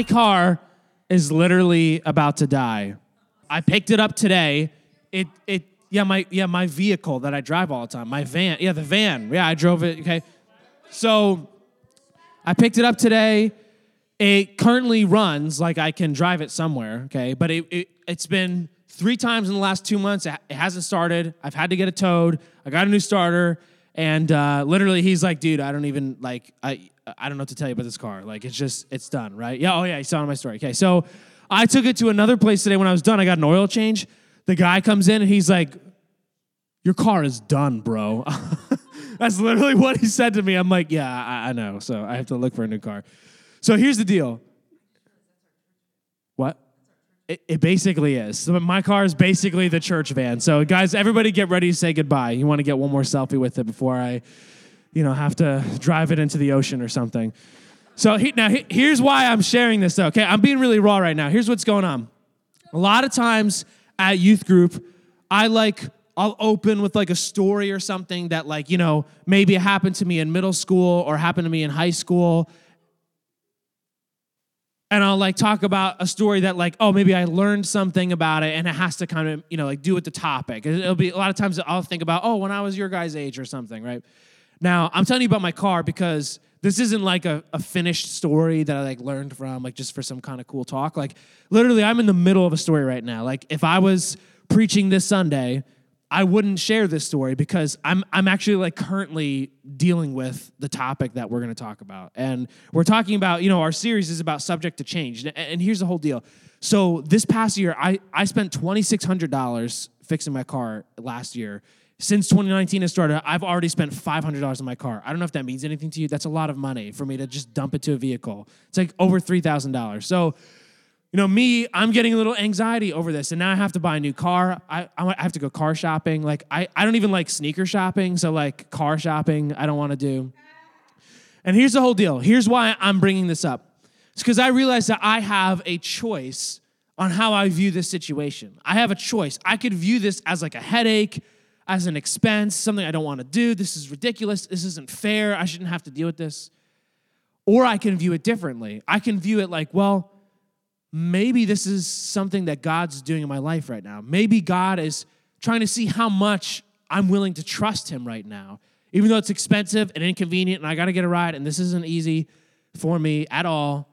my car is literally about to die. I picked it up today. It it yeah my yeah my vehicle that I drive all the time. My van yeah the van yeah I drove it okay. So I picked it up today. It currently runs like I can drive it somewhere okay, but it, it it's been three times in the last two months. It hasn't started. I've had to get it towed. I got a new starter. And uh, literally, he's like, dude, I don't even like, I, I don't know what to tell you about this car. Like, it's just, it's done, right? Yeah. Oh yeah, you saw it my story. Okay, so I took it to another place today. When I was done, I got an oil change. The guy comes in and he's like, "Your car is done, bro." That's literally what he said to me. I'm like, "Yeah, I, I know." So I have to look for a new car. So here's the deal. What? It, it basically is. My car is basically the church van. So guys, everybody get ready to say goodbye. You want to get one more selfie with it before I, you know, have to drive it into the ocean or something. So he, now he- here's why I'm sharing this though. Okay, I'm being really raw right now. Here's what's going on. A lot of times at youth group, I like I'll open with like a story or something that like, you know, maybe happened to me in middle school or happened to me in high school. And I'll like talk about a story that like, oh, maybe I learned something about it and it has to kind of, you know, like do with the topic. It'll be a lot of times I'll think about, oh, when I was your guy's age or something, right? Now, I'm telling you about my car because this isn't like a, a finished story that I like learned from, like just for some kind of cool talk. Like literally, I'm in the middle of a story right now. Like if I was preaching this Sunday, I wouldn't share this story because I'm I'm actually like currently dealing with the topic that we're going to talk about. And we're talking about, you know, our series is about subject to change. And, and here's the whole deal. So this past year, I, I spent $2,600 fixing my car last year. Since 2019 has started, I've already spent $500 on my car. I don't know if that means anything to you. That's a lot of money for me to just dump it to a vehicle. It's like over $3,000. So you know, me, I'm getting a little anxiety over this, and now I have to buy a new car. I, I have to go car shopping. Like, I, I don't even like sneaker shopping, so like car shopping, I don't want to do. And here's the whole deal. Here's why I'm bringing this up. It's because I realize that I have a choice on how I view this situation. I have a choice. I could view this as like a headache, as an expense, something I don't want to do. This is ridiculous. This isn't fair. I shouldn't have to deal with this. Or I can view it differently. I can view it like, well, maybe this is something that God's doing in my life right now. Maybe God is trying to see how much I'm willing to trust Him right now. Even though it's expensive and inconvenient and I got to get a ride and this isn't easy for me at all,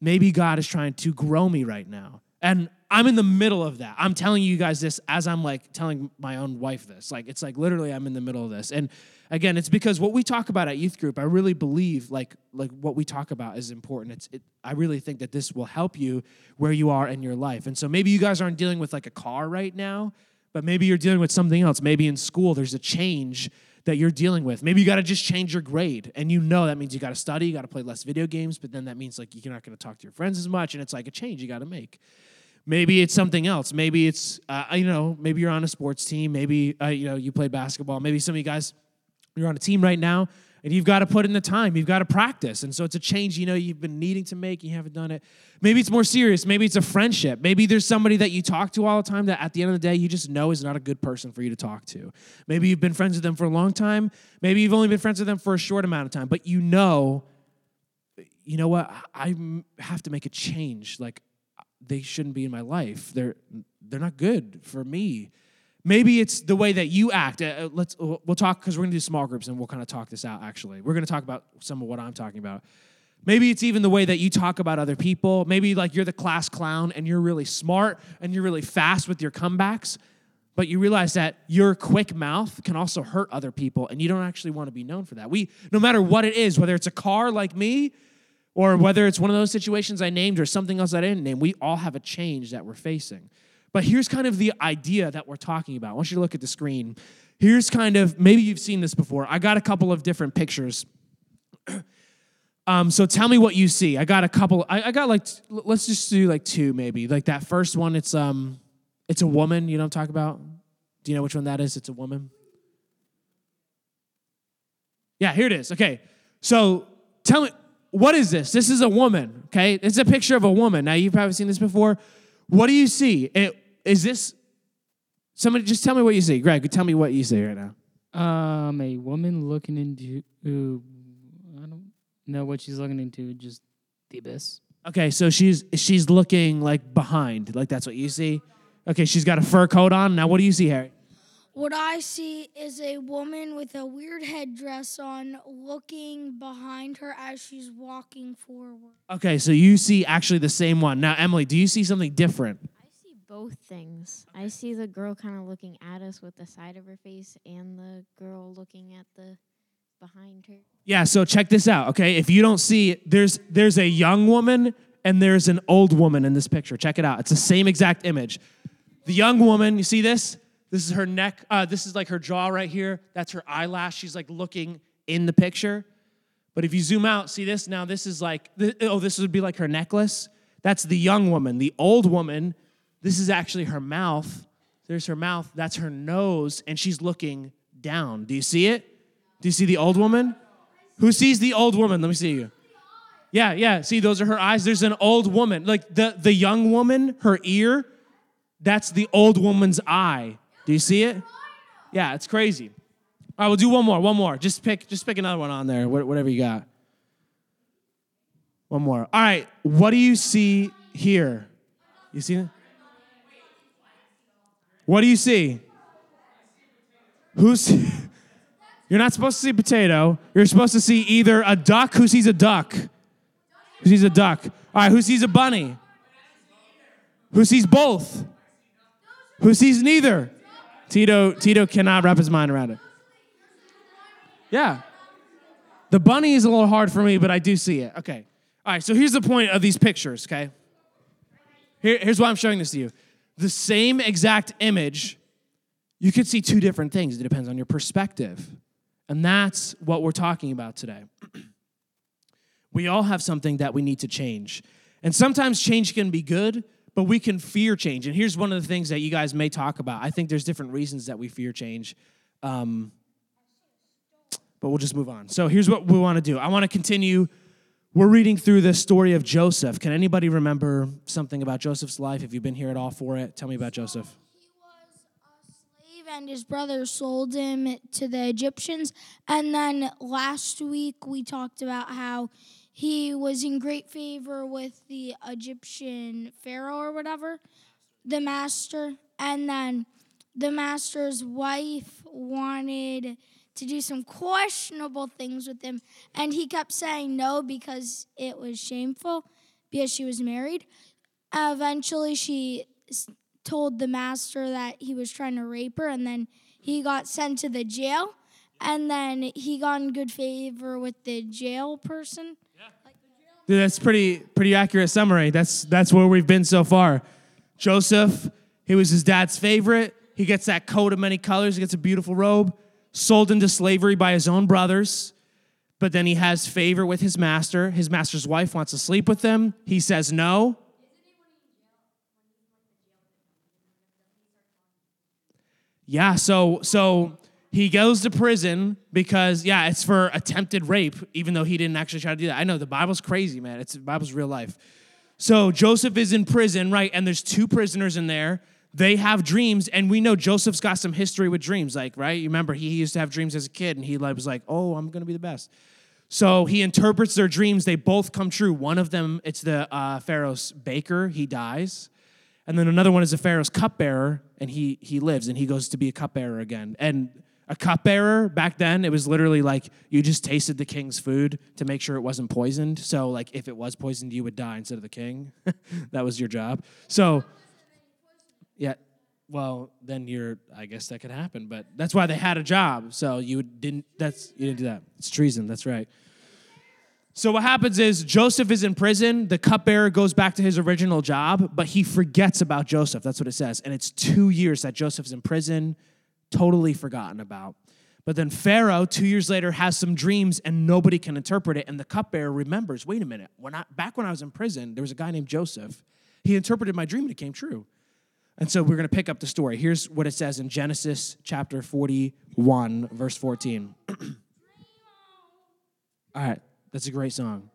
maybe God is trying to grow me right now. And I'm in the middle of that. I'm telling you guys this as I'm like telling my own wife this. Like, it's like literally I'm in the middle of this. And again, it's because what we talk about at youth group, I really believe like like what we talk about is important. It's it, I really think that this will help you where you are in your life. And so maybe you guys aren't dealing with like a car right now, but maybe you're dealing with something else. Maybe in school there's a change that you're dealing with. Maybe you got to just change your grade, and you know that means you got to study, you got to play less video games, but then that means like you're not going to talk to your friends as much, and it's like a change you got to make. Maybe it's something else. Maybe it's uh, you know maybe you're on a sports team. Maybe uh, you know you play basketball. Maybe some of you guys you're on a team right now and you've got to put in the time. You've got to practice. And so it's a change you know you've been needing to make you haven't done it. Maybe it's more serious. Maybe it's a friendship. Maybe there's somebody that you talk to all the time that at the end of the day you just know is not a good person for you to talk to. Maybe you've been friends with them for a long time. Maybe you've only been friends with them for a short amount of time but you know you know what? I have to make a change. Like they shouldn't be in my life they're they're not good for me Maybe it's the way that you act. Uh, uh, let's we'll talk because we're gonna do small groups and we'll kind of talk this out. Actually, we're gonna talk about some of what I'm talking about. Maybe it's even the way that you talk about other people. Maybe like you're the class clown and you're really smart and you're really fast with your comebacks, but you realize that your quick mouth can also hurt other people and you don't actually want to be known for that. We no matter what it is, whether it's a car like me or whether it's one of those situations I named or something else I didn't name, we all have a change that we're facing. But here's kind of the idea that we're talking about. I want you to look at the screen. Here's kind of, maybe you've seen this before. I got a couple of different pictures. um, so tell me what you see. I got a couple, I, I got like, let's just do like two maybe. Like that first one, it's um, it's a woman, you know what I'm talking about? Do you know which one that is? It's a woman. Yeah, here it is. Okay. So tell me, what is this? This is a woman, okay? It's a picture of a woman. Now, you've probably seen this before. What do you see? It, is this somebody? Just tell me what you see, Greg. Tell me what you see right now. Um, a woman looking into I don't know what she's looking into, just the abyss. Okay, so she's she's looking like behind, like that's what you see. Okay, she's got a fur coat on. Now, what do you see, Harry? What I see is a woman with a weird headdress on looking behind her as she's walking forward. Okay, so you see actually the same one. Now, Emily, do you see something different? I see both things. I see the girl kind of looking at us with the side of her face and the girl looking at the behind her. Yeah, so check this out, okay? If you don't see, there's there's a young woman and there's an old woman in this picture. Check it out. It's the same exact image. The young woman, you see this? This is her neck. Uh, this is like her jaw right here. That's her eyelash. She's like looking in the picture. But if you zoom out, see this? Now this is like, oh, this would be like her necklace. That's the young woman. The old woman, this is actually her mouth. There's her mouth. That's her nose, and she's looking down. Do you see it? Do you see the old woman? Who sees the old woman? Let me see you. Yeah, yeah. See, those are her eyes. There's an old woman. Like the, the young woman, her ear, that's the old woman's eye. Do you see it? Yeah, it's crazy. All right, we'll do one more. One more. Just pick. Just pick another one on there. Whatever you got. One more. All right. What do you see here? You see it? What do you see? Who's? You're not supposed to see potato. You're supposed to see either a duck. Who sees a duck? Who sees a duck? All right. Who sees a bunny? Who sees both? Who sees neither? Tito Tito cannot wrap his mind around it. Yeah. The bunny is a little hard for me, but I do see it. Okay. All right, so here's the point of these pictures, okay? Here, here's why I'm showing this to you. The same exact image, you could see two different things. It depends on your perspective. And that's what we're talking about today. we all have something that we need to change. And sometimes change can be good, but we can fear change. And here's one of the things that you guys may talk about. I think there's different reasons that we fear change. Um, but we'll just move on. So here's what we want to do. I want to continue. We're reading through the story of Joseph. Can anybody remember something about Joseph's life? If you've been here at all for it, tell me about Joseph. He was a slave, and his brother sold him to the Egyptians. And then last week we talked about how he was in great favor with the Egyptian pharaoh or whatever, the master. And then the master's wife wanted to do some questionable things with him, and he kept saying no because it was shameful because she was married. Eventually, she told the master that he was trying to rape her, and then he got sent to the jail. And then he got in good favor with the jail person. That's pretty pretty accurate summary. That's that's where we've been so far. Joseph, he was his dad's favorite. He gets that coat of many colors. He gets a beautiful robe. Sold into slavery by his own brothers, but then he has favor with his master. His master's wife wants to sleep with him. He says no. Yeah, so so he goes to prison because yeah, it's for attempted rape, even though he didn't actually try to do that. I know the Bible's crazy, man. It's the Bible's real life. So Joseph is in prison, right? And there's two prisoners in there. They have dreams, and we know Joseph's got some history with dreams, like right. You remember he used to have dreams as a kid, and he was like, "Oh, I'm gonna be the best." So he interprets their dreams. They both come true. One of them, it's the uh, Pharaoh's baker. He dies. And then another one is the Pharaoh's cupbearer, and he he lives and he goes to be a cupbearer again. And a cupbearer back then, it was literally like you just tasted the king's food to make sure it wasn't poisoned. So like if it was poisoned, you would die instead of the king. that was your job. So yeah, well then you're I guess that could happen, but that's why they had a job. So you didn't that's you didn't do that. It's treason. That's right. So what happens is Joseph is in prison. The cupbearer goes back to his original job, but he forgets about Joseph. That's what it says. And it's two years that Joseph's in prison, totally forgotten about. But then Pharaoh, two years later, has some dreams and nobody can interpret it. And the cupbearer remembers, wait a minute, when I back when I was in prison, there was a guy named Joseph. He interpreted my dream and it came true. And so we're going to pick up the story. Here's what it says in Genesis chapter 41, verse 14. All right, that's a great song.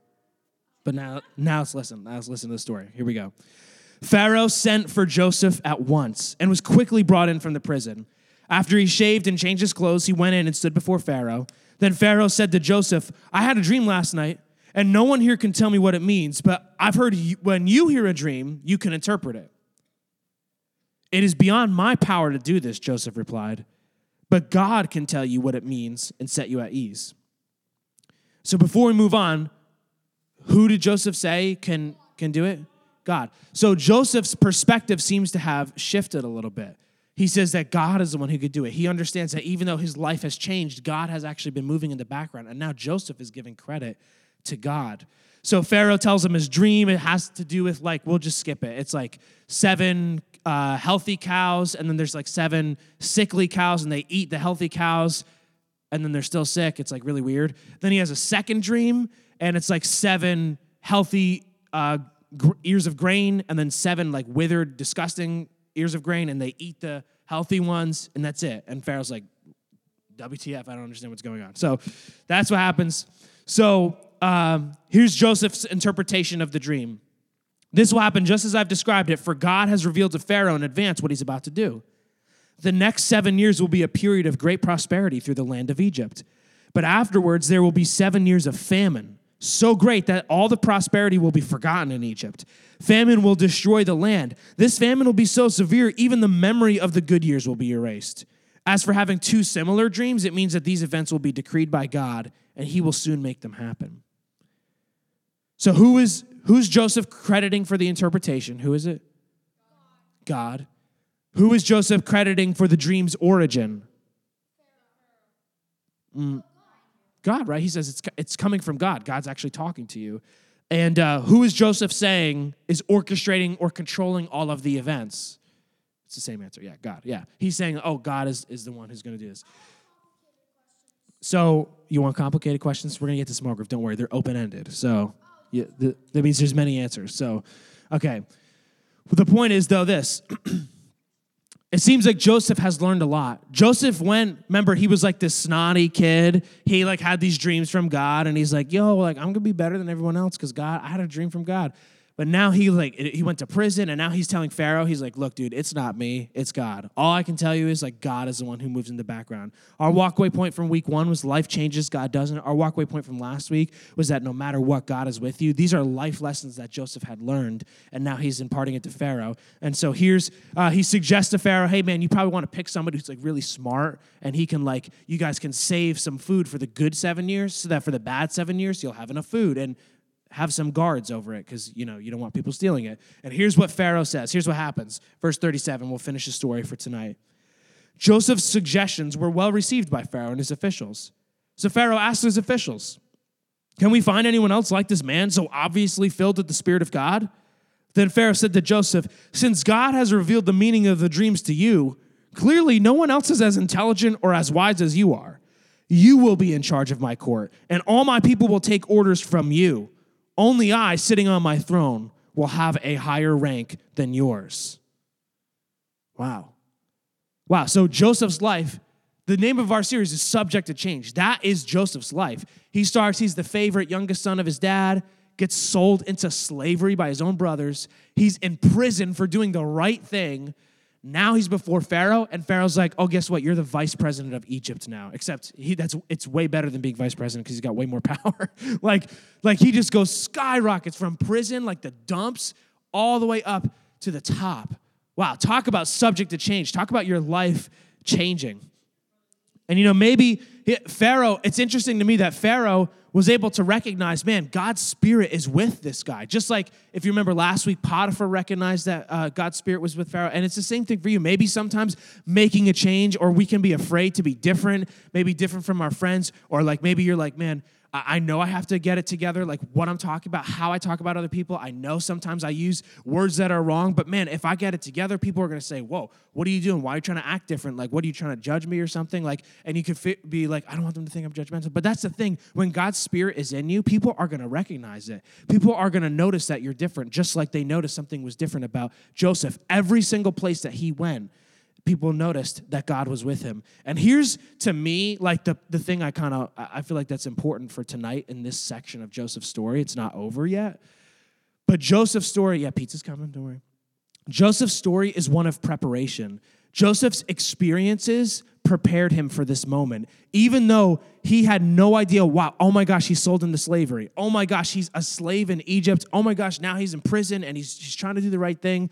But now, now let's listen. Now let's listen to the story. Here we go. Pharaoh sent for Joseph at once and was quickly brought in from the prison. After he shaved and changed his clothes, he went in and stood before Pharaoh. Then Pharaoh said to Joseph, I had a dream last night, And no one here can tell me what it means, but I've heard you, when you hear a dream, you can interpret it. It is beyond my power to do this, Joseph replied, but God can tell you what it means and set you at ease. So before we move on, who did Joseph say can, can do it? God. So Joseph's perspective seems to have shifted a little bit. He says that God is the one who could do it. He understands that even though his life has changed, God has actually been moving in the background. And now Joseph is giving credit to God. So Pharaoh tells him his dream. It has to do with like, we'll just skip it. It's like seven uh, healthy cows, and then there's like seven sickly cows, and they eat the healthy cows, and then they're still sick. It's like really weird. Then he has a second dream, and it's like seven healthy uh, gr- ears of grain, and then seven like withered, disgusting ears of grain, and they eat the healthy ones, and that's it. And Pharaoh's like, WTF, I don't understand what's going on. So that's what happens. So um, here's Joseph's interpretation of the dream. This will happen just as I've described it, for God has revealed to Pharaoh in advance what he's about to do. The next seven years will be a period of great prosperity through the land of Egypt. But afterwards, there will be seven years of famine, so great that all the prosperity will be forgotten in Egypt. Famine will destroy the land. This famine will be so severe, even the memory of the good years will be erased. As for having two similar dreams, it means that these events will be decreed by God, and he will soon make them happen. So who is who's Joseph crediting for the interpretation? Who is it? God. Who is Joseph crediting for the dream's origin? Mm. God, right? He says it's it's coming from God. God's actually talking to you. And uh, who is Joseph saying is orchestrating or controlling all of the events? It's the same answer. Yeah, God. Yeah. He's saying, oh, God is, is the one who's going to do this. So, you want complicated questions? We're going to get to small group. Don't worry, they're open ended. So, yeah, th- that means there's many answers. So, okay. Well, the point is, though, this. it seems like Joseph has learned a lot. Joseph went, remember, he was like this snotty kid. He like had these dreams from God, and he's like, yo, like, I'm gonna be better than everyone else because God, I had a dream from God. But now he like he went to prison and now he's telling Pharaoh, he's like, look, dude, it's not me, it's God. All I can tell you is like God is the one who moves in the background. Our walkway point from week one was life changes, God doesn't. Our walkway point from last week was that no matter what, God is with you. These are life lessons that Joseph had learned, and now he's imparting it to Pharaoh. And so here's uh, he suggests to Pharaoh, hey man, you probably want to pick somebody who's like really smart, and he can like you guys can save some food for the good seven years, so that for the bad seven years you'll have enough food. And have some guards over it because you know you don't want people stealing it. And here's what pharaoh says. Here's what happens. Verse 37 we'll finish the story for tonight. Joseph's suggestions were well received by pharaoh and his officials. So pharaoh asked his officials can we find anyone else like this man so obviously filled with the spirit of god? Then pharaoh said to joseph since god has revealed the meaning of the dreams to you clearly no one else is as intelligent or as wise as you are. You will be in charge of my court and all my people will take orders from you only I, sitting on my throne, will have a higher rank than yours. Wow. Wow. So Joseph's life, the name of our series is Subject to Change. That is Joseph's life. He starts, he's the favorite youngest son of his dad, gets sold into slavery by his own brothers. He's in prison for doing the right thing now he's before Pharaoh, and Pharaoh's like, "Oh, guess what? You're the vice president of Egypt now." Except he that's it's way better than being vice president because he's got way more power. like, like he just goes skyrockets from prison, like the dumps, all the way up to the top. Wow, talk about subject to change. Talk about your life changing. And you know, maybe Pharaoh, it's interesting to me that Pharaoh was able to recognize, man, God's spirit is with this guy. Just like if you remember last week, Potiphar recognized that uh, God's spirit was with Pharaoh. And it's the same thing for you. Maybe sometimes making a change, or we can be afraid to be different, maybe different from our friends, or like maybe you're like, man, I know I have to get it together, like what I'm talking about, how I talk about other people. I know sometimes I use words that are wrong, but man, if I get it together, people are to say, Whoa, what are you doing? Why are you trying to act different? Like, what are you trying to judge me or something? Like, and you could fit, be like, I don't want them to think I'm judgmental. But that's the thing. When God's spirit is in you, people are to recognize it. People are to notice that you're different, just like they noticed something was different about Joseph. Every single place that he went, people noticed that God was with him. And here's to me like the, the thing I kind of I feel like that's important for tonight in this section of Joseph's story. It's not over yet. But Joseph's story, yeah, pizza's coming, don't worry. Joseph's story is one of preparation. Joseph's experiences prepared him for this moment, even though he had no idea, wow, oh my gosh, he's sold into slavery. Oh my gosh, he's a slave in Egypt. Oh my gosh, now he's in prison and he's, he's trying to do the right thing.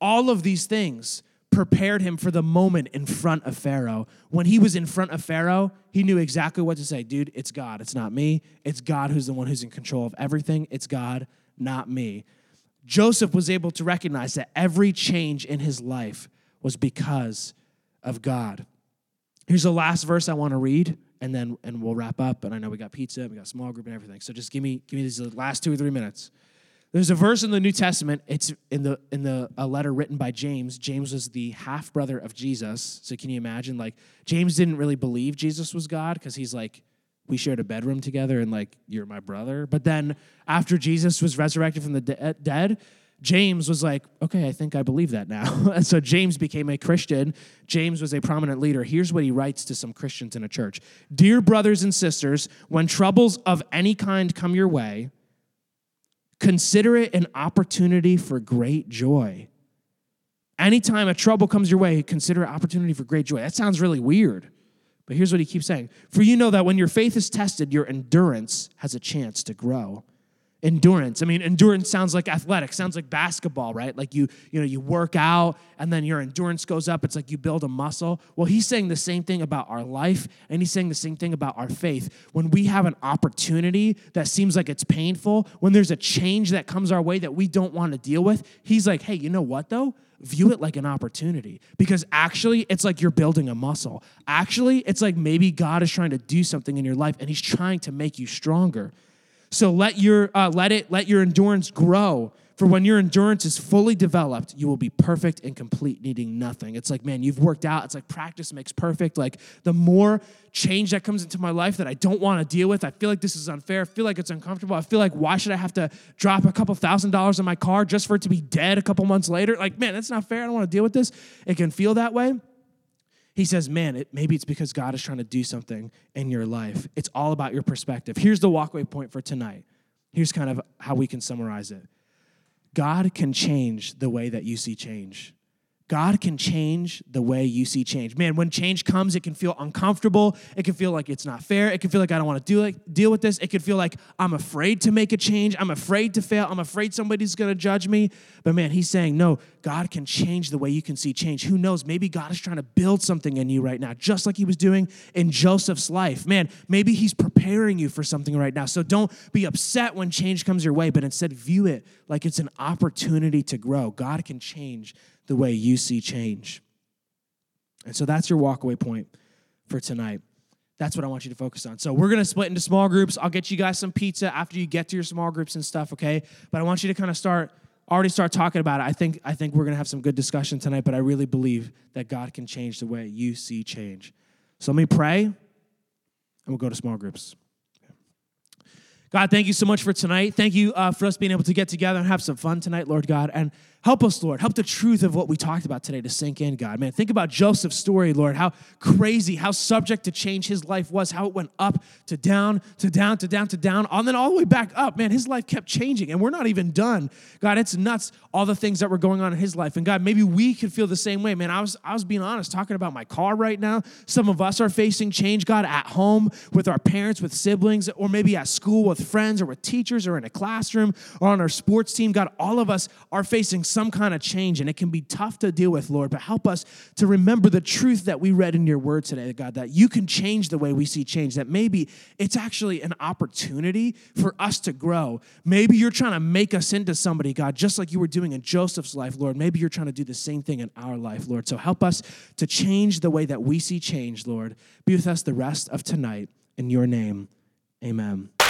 All of these things prepared him for the moment in front of Pharaoh. When he was in front of Pharaoh, he knew exactly what to say. Dude, it's God. It's not me. It's God who's the one who's in control of everything. It's God, not me. Joseph was able to recognize that every change in his life was because of God. Here's the last verse I want to read, and then and we'll wrap up. And I know we got pizza, we got small group, and everything. So just give me give me these last two or three minutes. There's a verse in the New Testament. It's in the in the a letter written by James. James was the half brother of Jesus. So can you imagine? Like James didn't really believe Jesus was God because he's like, we shared a bedroom together, and like you're my brother. But then after Jesus was resurrected from the de- dead, James was like, okay, I think I believe that now. and so James became a Christian. James was a prominent leader. Here's what he writes to some Christians in a church Dear brothers and sisters, when troubles of any kind come your way, consider it an opportunity for great joy. Anytime a trouble comes your way, consider it opportunity for great joy. That sounds really weird. But here's what he keeps saying For you know that when your faith is tested, your endurance has a chance to grow endurance. I mean endurance sounds like athletic sounds like basketball right? Like you you know you work out and then your endurance goes up. It's like you build a muscle. Well he's saying the same thing about our life and he's saying the same thing about our faith. When we have an opportunity that seems like it's painful when there's a change that comes our way that we don't want to deal with he's like hey you know what though? View it like an opportunity. Because actually it's like you're building a muscle. Actually it's like maybe god is trying to do something in your life and he's trying to make you stronger so let your uh, let it let your endurance grow. For when your endurance is fully developed, you will be perfect and complete, needing nothing. It's like, man, you've worked out. It's like practice makes perfect. Like the more change that comes into my life that I don't want to deal with, I feel like this is unfair. I feel like it's uncomfortable. I feel like why should I have to drop a couple thousand dollars on my car just for it to be dead a couple months later? Like, man, that's not fair. I don't want to deal with this. It can feel that way he says, man, it, maybe it's because God is trying to do something in your life. It's all about your perspective. Here's the walkway point for tonight. Here's kind of how we can summarize it God can change the way that you see change. God can change the way you see change. Man, when change comes, it can feel uncomfortable. It can feel like it's not fair. It can feel like I don't want to like, deal with this. It can feel like I'm afraid to make a change. I'm afraid to fail. I'm afraid somebody's going to judge me. But man, he's saying, no, God can change the way you can see change. Who knows? Maybe God is trying to build something in you right now, just like he was doing in Joseph's life. Man, maybe he's preparing you for something right now. So don't be upset when change comes your way, but instead view it like it's an opportunity to grow. God can change the way you see change. And so that's your walkaway point for tonight. That's what I want you to focus on. So we're to split into small groups. I'll get you guys some pizza after you get to your small groups and stuff, okay? But I want you to kind of start already start talking about it. I think I think we're to have some good discussion tonight, but I really believe that God can change the way you see change. So let me pray and we'll go to small groups. God, thank you so much for tonight. Thank you uh, for us being able to get together and have some fun tonight, Lord God. And help us, Lord. Help the truth of what we talked about today to sink in, God. Man, think about Joseph's story, Lord. How crazy, how subject to change his life was, how it went up to down to down to down to down, and then all the way back up. Man, his life kept changing, and we're not even done. God, it's nuts all the things that were going on in his life. And God, maybe we could feel the same way. Man, I was I was being honest, talking about my car right now. Some of us are facing change, God, at home with our parents, with siblings, or maybe at school with friends or with teachers or in a classroom or on our sports team. God, all of us are facing some kind of change, and it can be tough to deal with, Lord. But help us to remember the truth that we read in your word today, God, that you can change the way we see change, that maybe it's actually an opportunity for us to grow. Maybe you're trying to make us into somebody, God, just like you were doing in Joseph's life, Lord. Maybe you're trying to do the same thing in our life, Lord. So help us to change the way that we see change, Lord. Be with us the rest of tonight. In your name, amen.